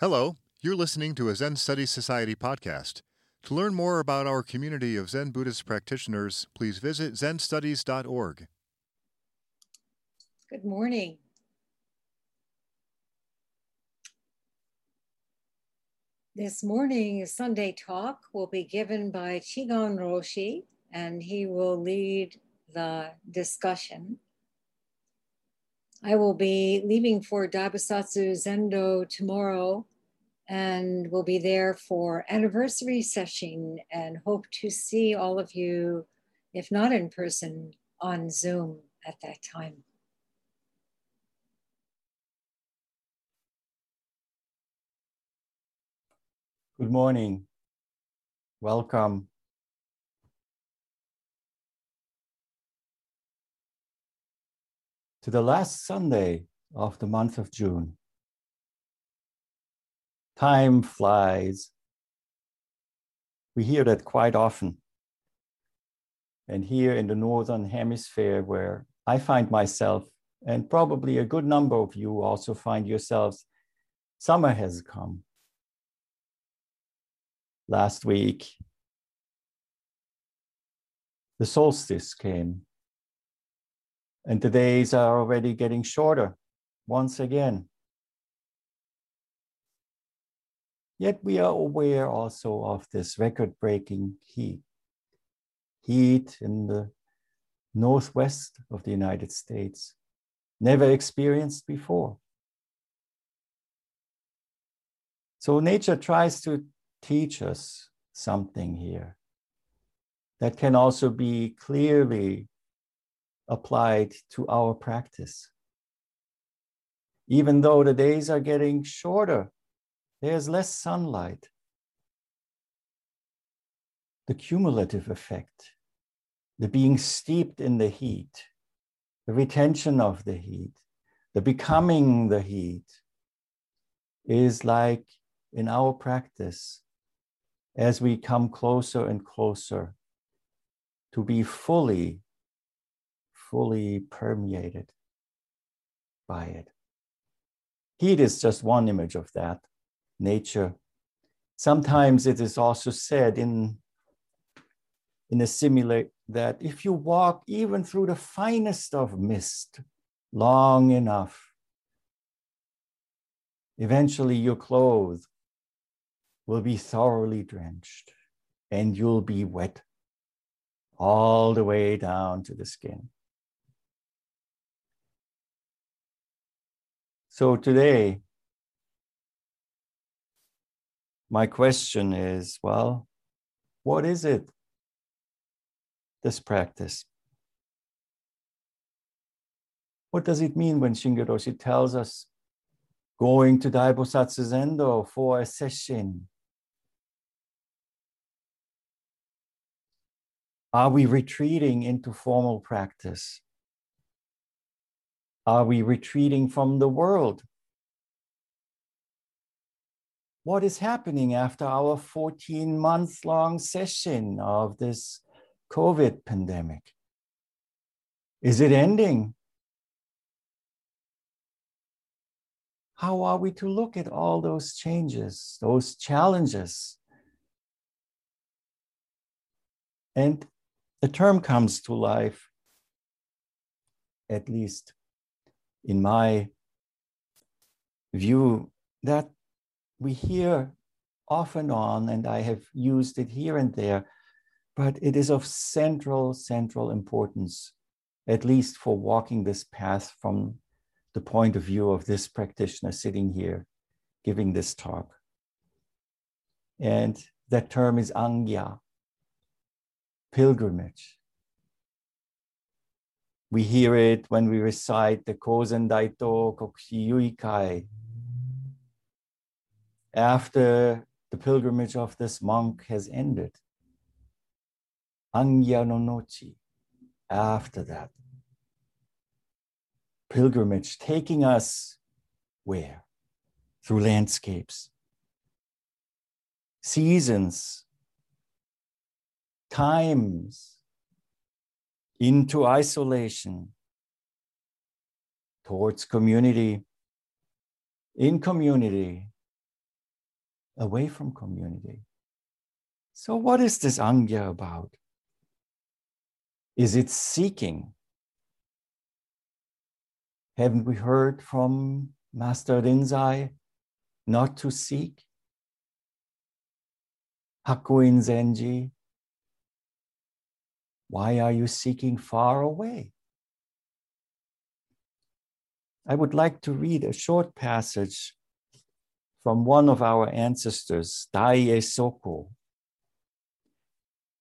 Hello, you're listening to a Zen Studies Society podcast. To learn more about our community of Zen Buddhist practitioners, please visit zenstudies.org. Good morning. This morning's Sunday talk will be given by Chigon Roshi, and he will lead the discussion. I will be leaving for Daibosatsu Zendo tomorrow and we'll be there for anniversary session and hope to see all of you, if not in person, on Zoom at that time. Good morning. Welcome. To the last Sunday of the month of June. Time flies. We hear that quite often. And here in the Northern Hemisphere, where I find myself, and probably a good number of you also find yourselves, summer has come last week, the solstice came, and the days are already getting shorter once again. Yet we are aware also of this record breaking heat. Heat in the northwest of the United States, never experienced before. So nature tries to teach us something here that can also be clearly applied to our practice. Even though the days are getting shorter, there's less sunlight. The cumulative effect, the being steeped in the heat, the retention of the heat, the becoming the heat, is like in our practice as we come closer and closer to be fully, fully permeated by it. Heat is just one image of that nature. Sometimes it is also said in, in a simile that if you walk even through the finest of mist long enough, eventually your clothes will be thoroughly drenched and you'll be wet all the way down to the skin. So today, my question is well, what is it, this practice? What does it mean when Shinge Roshi tells us going to Daibosatsu Zendo for a session Are we retreating into formal practice? Are we retreating from the world? What is happening after our 14 month long session of this COVID pandemic? Is it ending? How are we to look at all those changes, those challenges? And a term comes to life, at least in my view, that we hear off and on, and I have used it here and there, but it is of central, central importance, at least for walking this path from the point of view of this practitioner sitting here giving this talk. And that term is angya, pilgrimage. We hear it when we recite the Kozen Daito Kokushi Yuikai. After the pilgrimage of this monk has ended, Angya no Nochi, after that, pilgrimage taking us where? Through landscapes, seasons, times into isolation towards community, in community, away from community. So, what is this Angya about? Is it seeking? Haven't we heard from Master Rinzai not to seek? Hakuin Zenji, why are you seeking far away? I would like to read a short passage from one of our ancestors, Daiei Soko,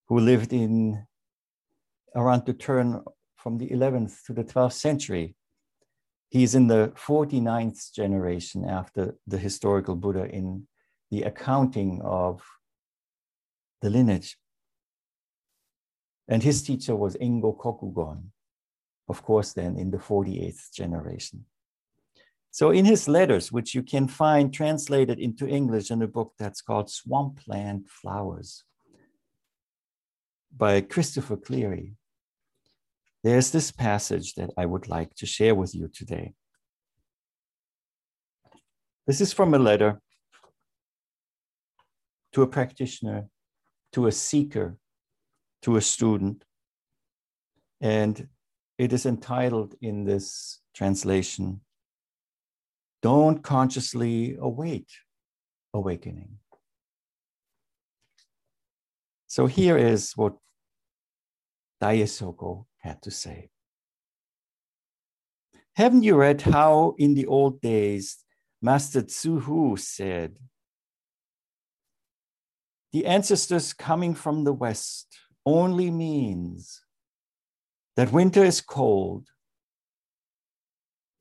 who lived in around the turn from the 11th to the 12th century. He's in the 49th generation after the historical Buddha in the accounting of the lineage. And his teacher was Engo Kokugon, of course, then in the 48th generation. So, in his letters, which you can find translated into English in a book that's called Swampland Flowers by Christopher Cleary, there's this passage that I would like to share with you today. This is from a letter to a practitioner, to a seeker, to a student. And it is entitled in this translation, Don't Consciously Await Awakening. So here is what Daiei Soko had to say. Haven't you read how in the old days Master Tzu Hu said, the ancestors coming from the West only means that winter is cold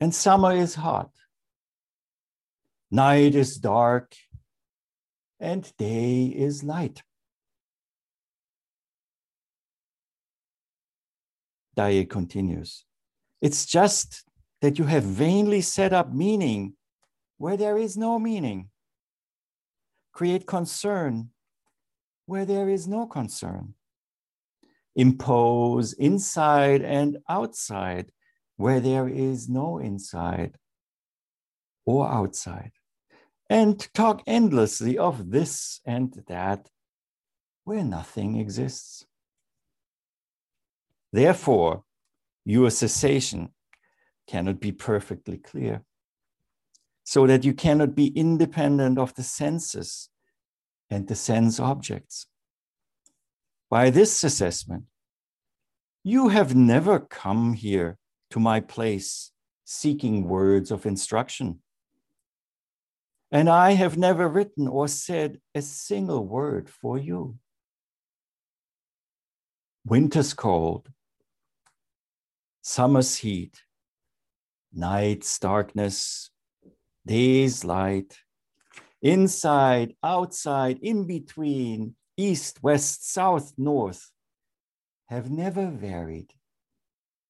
and summer is hot, night is dark and day is light. Daiei continues. It's just that you have vainly set up meaning where there is no meaning. Create concern where there is no concern. Impose inside and outside where there is no inside or outside. And talk endlessly of this and that where nothing exists. Therefore, your cessation cannot be perfectly clear, so that you cannot be independent of the senses and the sense objects. By this assessment, you have never come here to my place seeking words of instruction. And I have never written or said a single word for you. Winter's cold, summer's heat, night's darkness, day's light, inside, outside, in between, east, west, south, north, have never varied,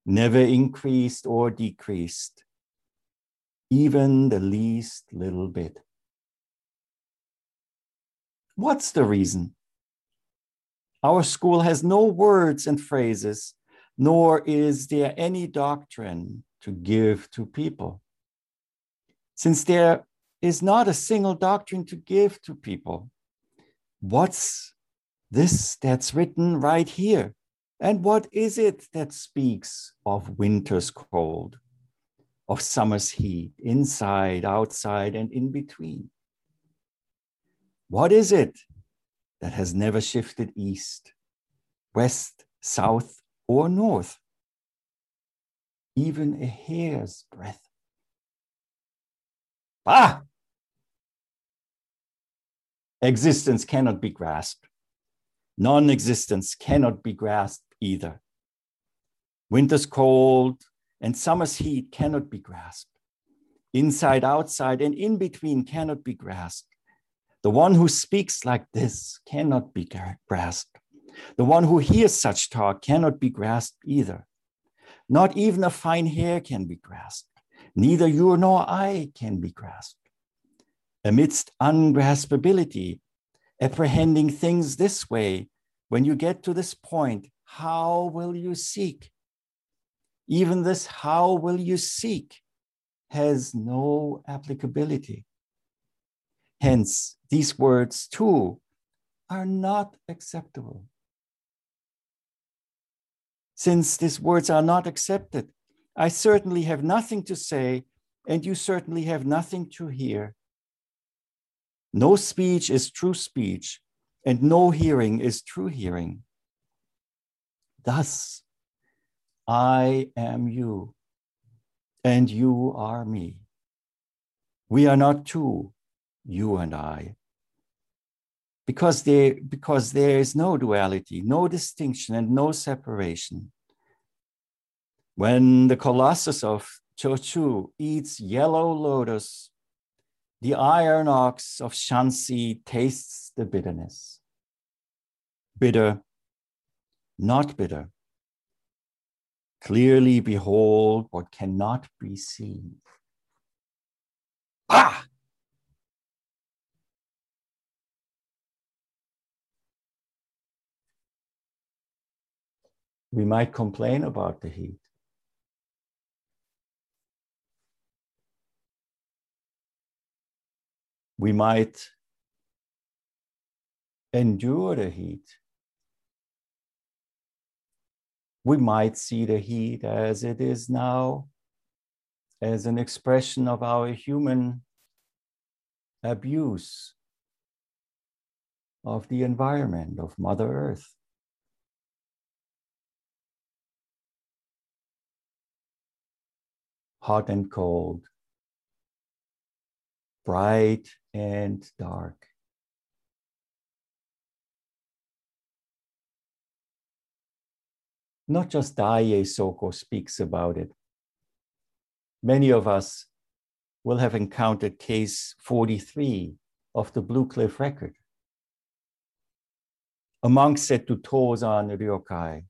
never increased or decreased, even the least little bit. What's the reason? Our school has no words and phrases nor is there any doctrine to give to people. Since there is not a single doctrine to give to people, what's this that's written right here? And what is it that speaks of winter's cold, of summer's heat, inside, outside, and in between? What is it that has never shifted east, west, south, or north, even a hair's breadth. Ah! Existence cannot be grasped. Non existence cannot be grasped either. Winter's cold and summer's heat cannot be grasped. Inside, outside, and in between cannot be grasped. The one who speaks like this cannot be grasped. The one who hears such talk cannot be grasped either. Not even a fine hair can be grasped. Neither you nor I can be grasped. Amidst ungraspability, apprehending things this way, when you get to this point, how will you seek? Even this, how will you seek, has no applicability. Hence, these words too are not acceptable. Since these words are not accepted, I certainly have nothing to say, and you certainly have nothing to hear. No speech is true speech, and no hearing is true hearing. Thus, I am you, and you are me. We are not two, you and I. Because there, because there is no duality, no distinction, and no separation. When the colossus of Chochu eats yellow lotus, the iron ox of Shansi tastes the bitterness. Bitter, not bitter. Clearly behold what cannot be seen. Ah! We might complain about the heat. We might endure the heat. We might see the heat as it is now as an expression of our human abuse of the environment, of Mother Earth. Hot and cold, bright and dark. Not just Daiei Soko speaks about it, Many of us will have encountered case 43 of the Blue Cliff record. A monk said to Tozan Ryokai,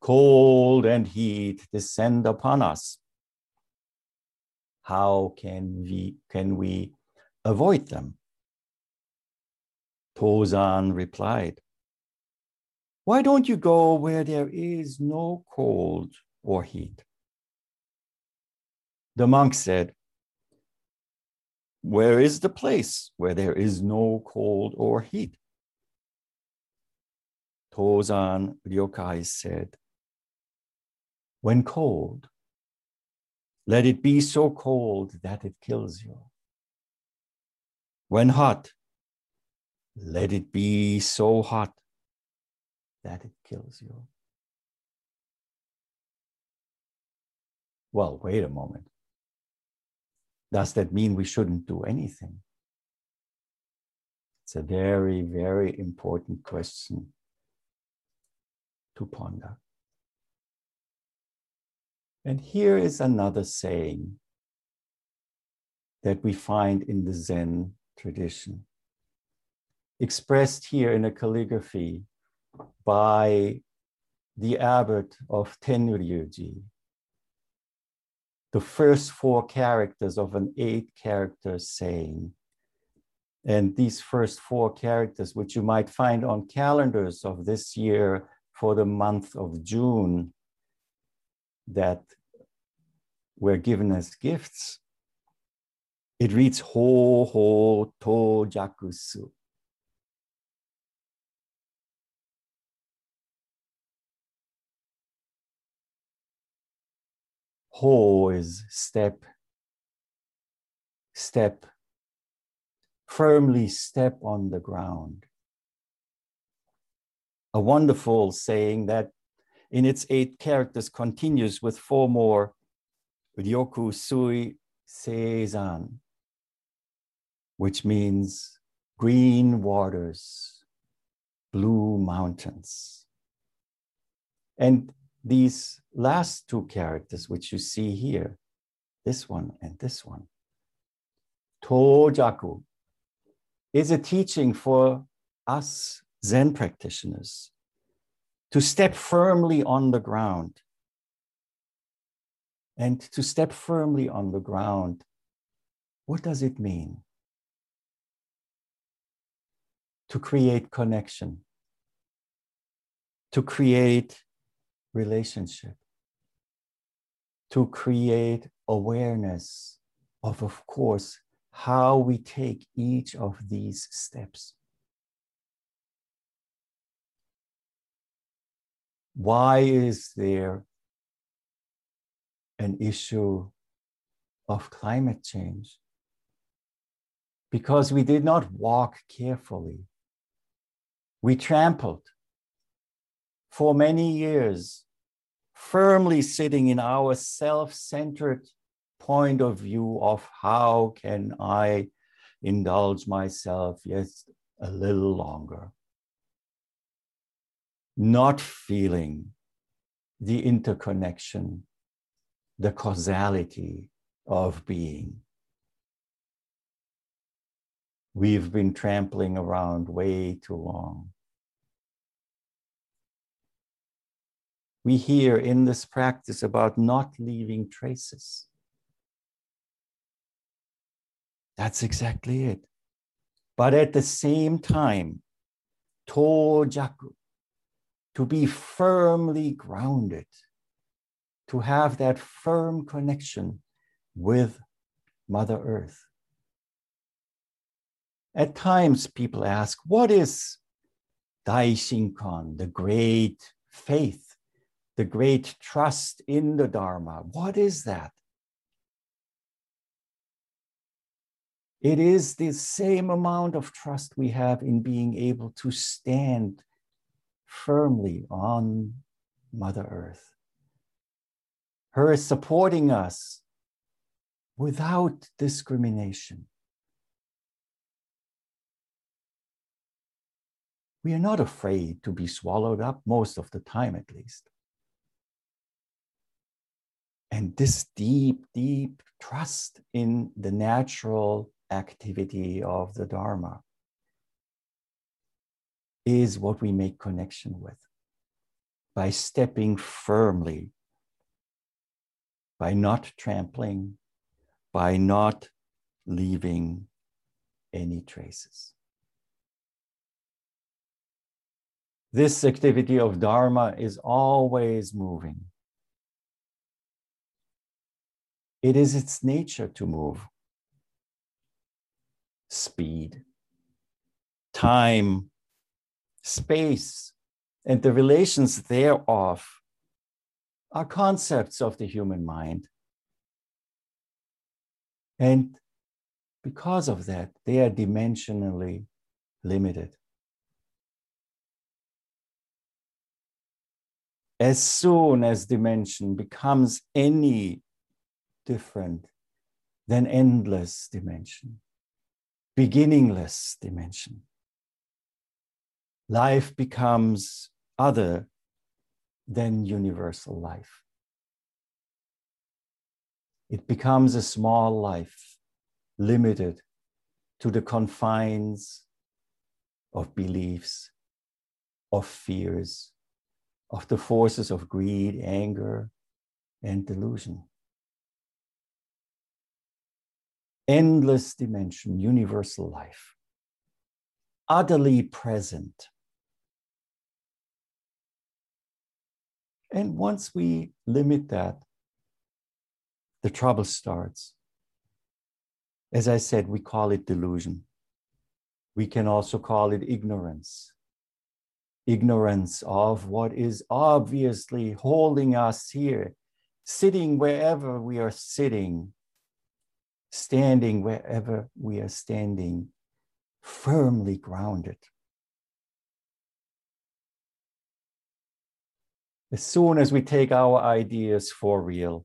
Cold and heat descend upon us. How can we, can we avoid them? Tozan replied, Why don't you go where there is no cold or heat? The monk said, Where is the place where there is no cold or heat? Tozan Ryokai said, When cold, let it be so cold that it kills you. When hot, let it be so hot that it kills you. Well, wait a moment. Does that mean we shouldn't do anything? It's a very, very important question to ponder. And here is another saying that we find in the Zen tradition, expressed here in a calligraphy by the abbot of Tenryuji, the first four characters of an eight character saying. And these first four characters, which you might find on calendars of this year for the month of June, that were given as gifts, it reads Ho Ho To Jakusu. Ho is step, step, firmly step on the ground. A wonderful saying that in its eight characters continues with four more Ryoku Sui Seizan, which means green waters, blue mountains. And these last two characters, which you see here, this one and this one, Tojaku, is a teaching for us Zen practitioners to step firmly on the ground. And to step firmly on the ground, what does it mean? To create connection, to create relationship, to create awareness of, of course, how we take each of these steps. Why is there an issue of climate change? Because we did not walk carefully. We trampled for many years, firmly sitting in our self centered point of view of how can I indulge myself just a little longer not feeling the interconnection, the causality of being. We've been trampling around way too long. We hear in this practice about not leaving traces. That's exactly it. But at the same time, to jaku, to be firmly grounded, to have that firm connection with Mother Earth. At times, people ask, what is Dai Shinkan, the great faith, the great trust in the Dharma? What is that? It is the same amount of trust we have in being able to stand firmly on Mother Earth. Her supporting us without discrimination. We are not afraid to be swallowed up, most of the time at least. And this deep, deep trust in the natural activity of the Dharma is what we make connection with by stepping firmly, by not trampling, by not leaving any traces. This activity of Dharma is always moving. It is its nature to move. Speed, time, space, and the relations thereof are concepts of the human mind. And because of that, they are dimensionally limited. As soon as dimension becomes any different than endless dimension, beginningless dimension, life becomes other than universal life. It becomes a small life, limited to the confines of beliefs, of fears, of the forces of greed, anger, and delusion. Endless dimension, universal life, utterly present And once we limit that, the trouble starts. As I said, we call it delusion. We can also call it ignorance. Ignorance of what is obviously holding us here, sitting wherever we are sitting, standing wherever we are standing, firmly grounded. As soon as we take our ideas for real,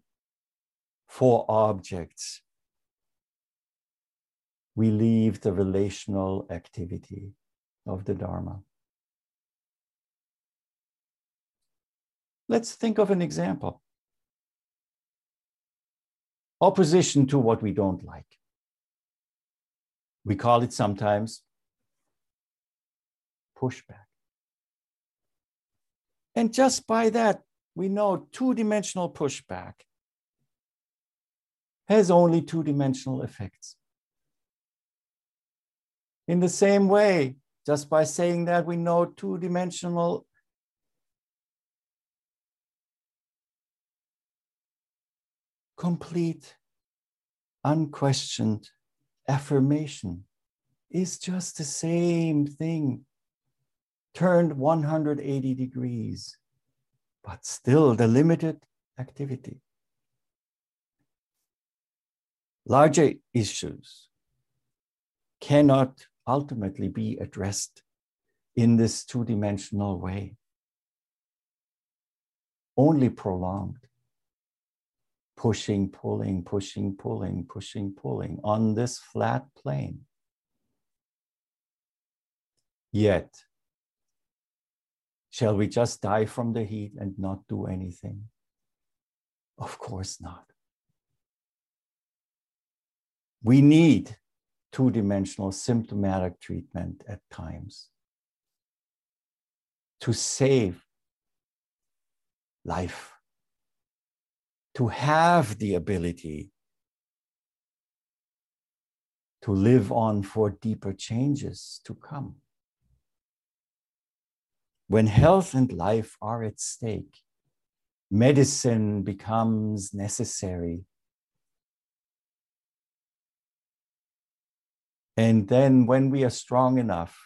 for objects, we leave the relational activity of the Dharma. Let's think of an example. Opposition to what we don't like. We call it sometimes pushback. And just by that, we know two dimensional pushback has only two dimensional effects. In the same way, just by saying that, we know two dimensional complete, unquestioned affirmation is just the same thing, turned 180 degrees, but still the limited activity. Larger issues cannot ultimately be addressed in this two dimensional way, only prolonged. Pushing, pulling, pushing, pulling, pushing, pulling on this flat plane. Yet, shall we just die from the heat and not do anything? Of course not. We need two dimensional symptomatic treatment at times to save life, to have the ability to live on for deeper changes to come. When health and life are at stake, medicine becomes necessary. And then, when we are strong enough,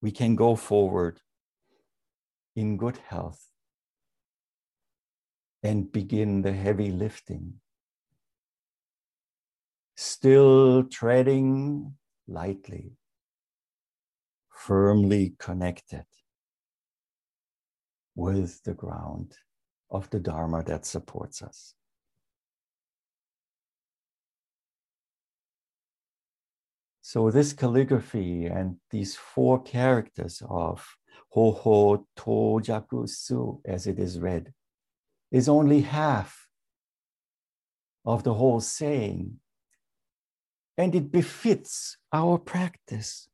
we can go forward in good health and begin the heavy lifting. Still treading lightly, firmly connected with the ground of the Dharma that supports us. So, this calligraphy and these four characters of Ho Ho To Jaku Su, as it is read, is only half of the whole saying. And it befits our practice.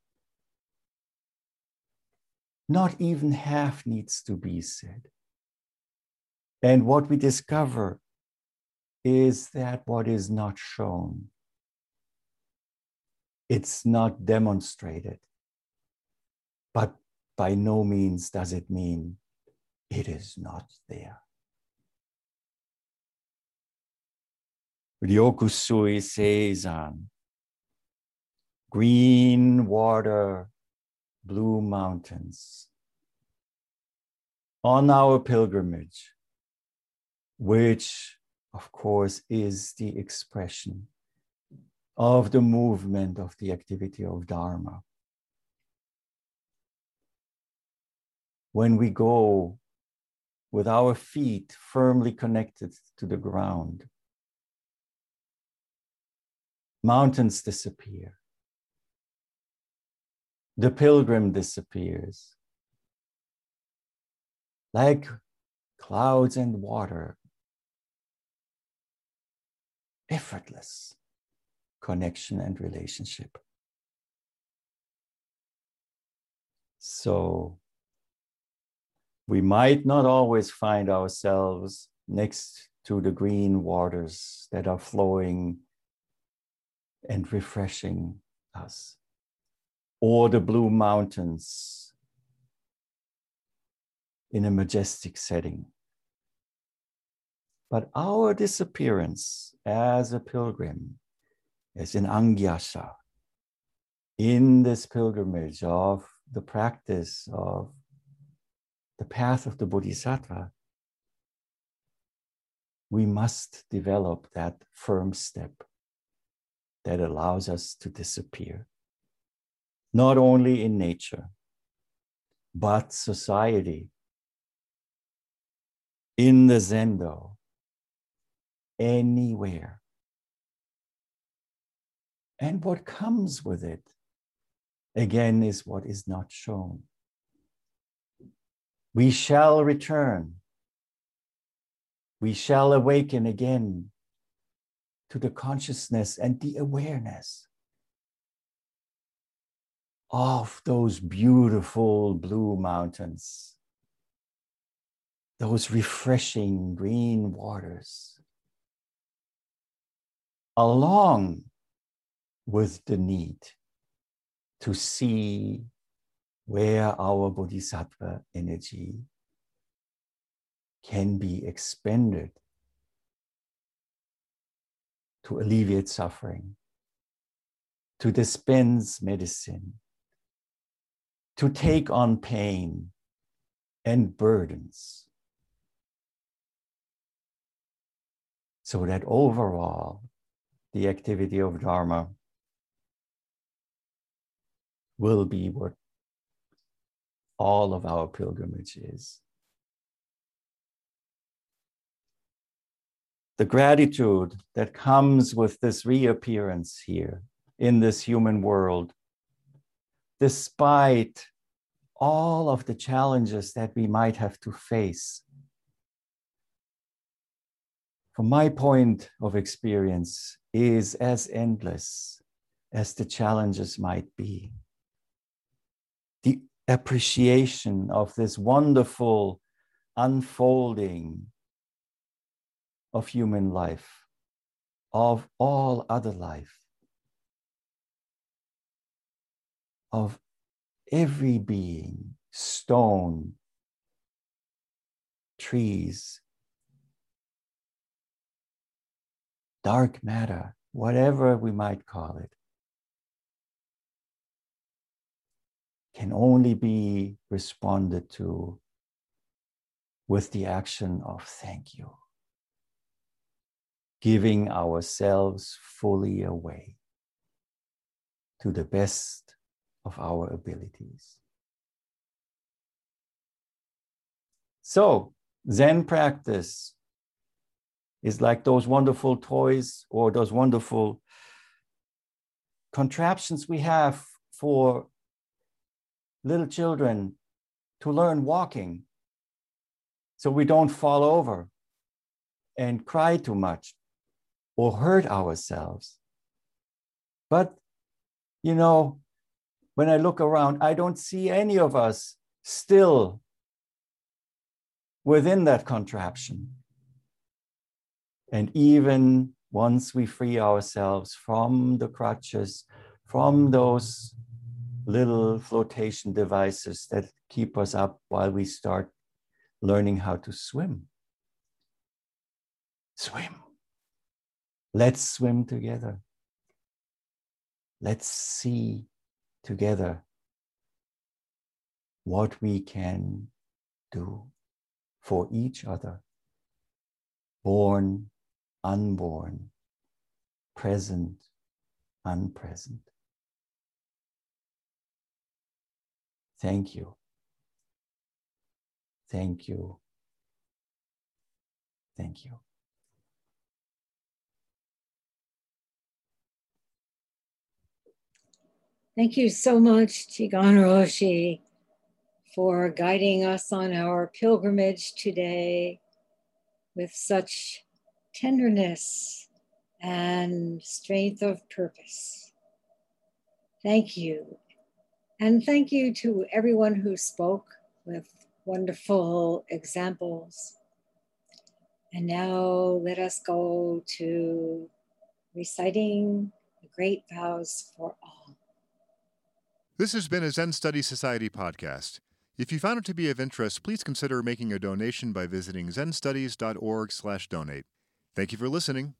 Not even half needs to be said. And what we discover is that what is not shown, it's not demonstrated, but by no means does it mean it is not there. Ryokusui Seizan, green water, blue mountains. On our pilgrimage, which of course is the expression of the movement of the activity of Dharma. When we go with our feet firmly connected to the ground, mountains disappear. The pilgrim disappears. Like clouds and water, effortless connection and relationship. So we might not always find ourselves next to the green waters that are flowing and refreshing us, or the blue mountains in a majestic setting. But our disappearance as a pilgrim, as in Angyasa, in this pilgrimage of the practice of the path of the Bodhisattva, we must develop that firm step that allows us to disappear, not only in nature, but society, in the Zendo, anywhere. And what comes with it, again, is what is not shown. We shall return. We shall awaken again to the consciousness and the awareness of those beautiful blue mountains, those refreshing green waters, along with the need to see where our bodhisattva energy can be expended to alleviate suffering to dispense medicine, to take on pain and burdens. So that overall, the activity of Dharma will be what all of our pilgrimage is. The gratitude that comes with this reappearance here in this human world, despite all of the challenges that we might have to face. From my point of experience, is as endless as the challenges might be. The appreciation of this wonderful unfolding of human life, of all other life, of every being, stone, trees, dark matter, whatever we might call it, can only be responded to with the action of thank you, giving ourselves fully away to the best of our abilities. So, Zen practice is like those wonderful toys or those wonderful contraptions we have for little children to learn walking so we don't fall over and cry too much or hurt ourselves. But, you know, when I look around, I don't see any of us still within that contraption. And even once we free ourselves from the crutches, from those little flotation devices that keep us up while we start learning how to swim. Swim. Let's swim together. Let's see together what we can do for each other, born, unborn, present, unpresent. Thank you. Thank you. Thank you. Thank you so much, Chigan Roshi, for guiding us on our pilgrimage today with such tenderness and strength of purpose. Thank you. And thank you to everyone who spoke with wonderful examples. And now let us go to reciting the great vows for all. This has been a Zen Study Society podcast. If you found it to be of interest, please consider making a donation by visiting zenstudies.org/donate. Thank you for listening.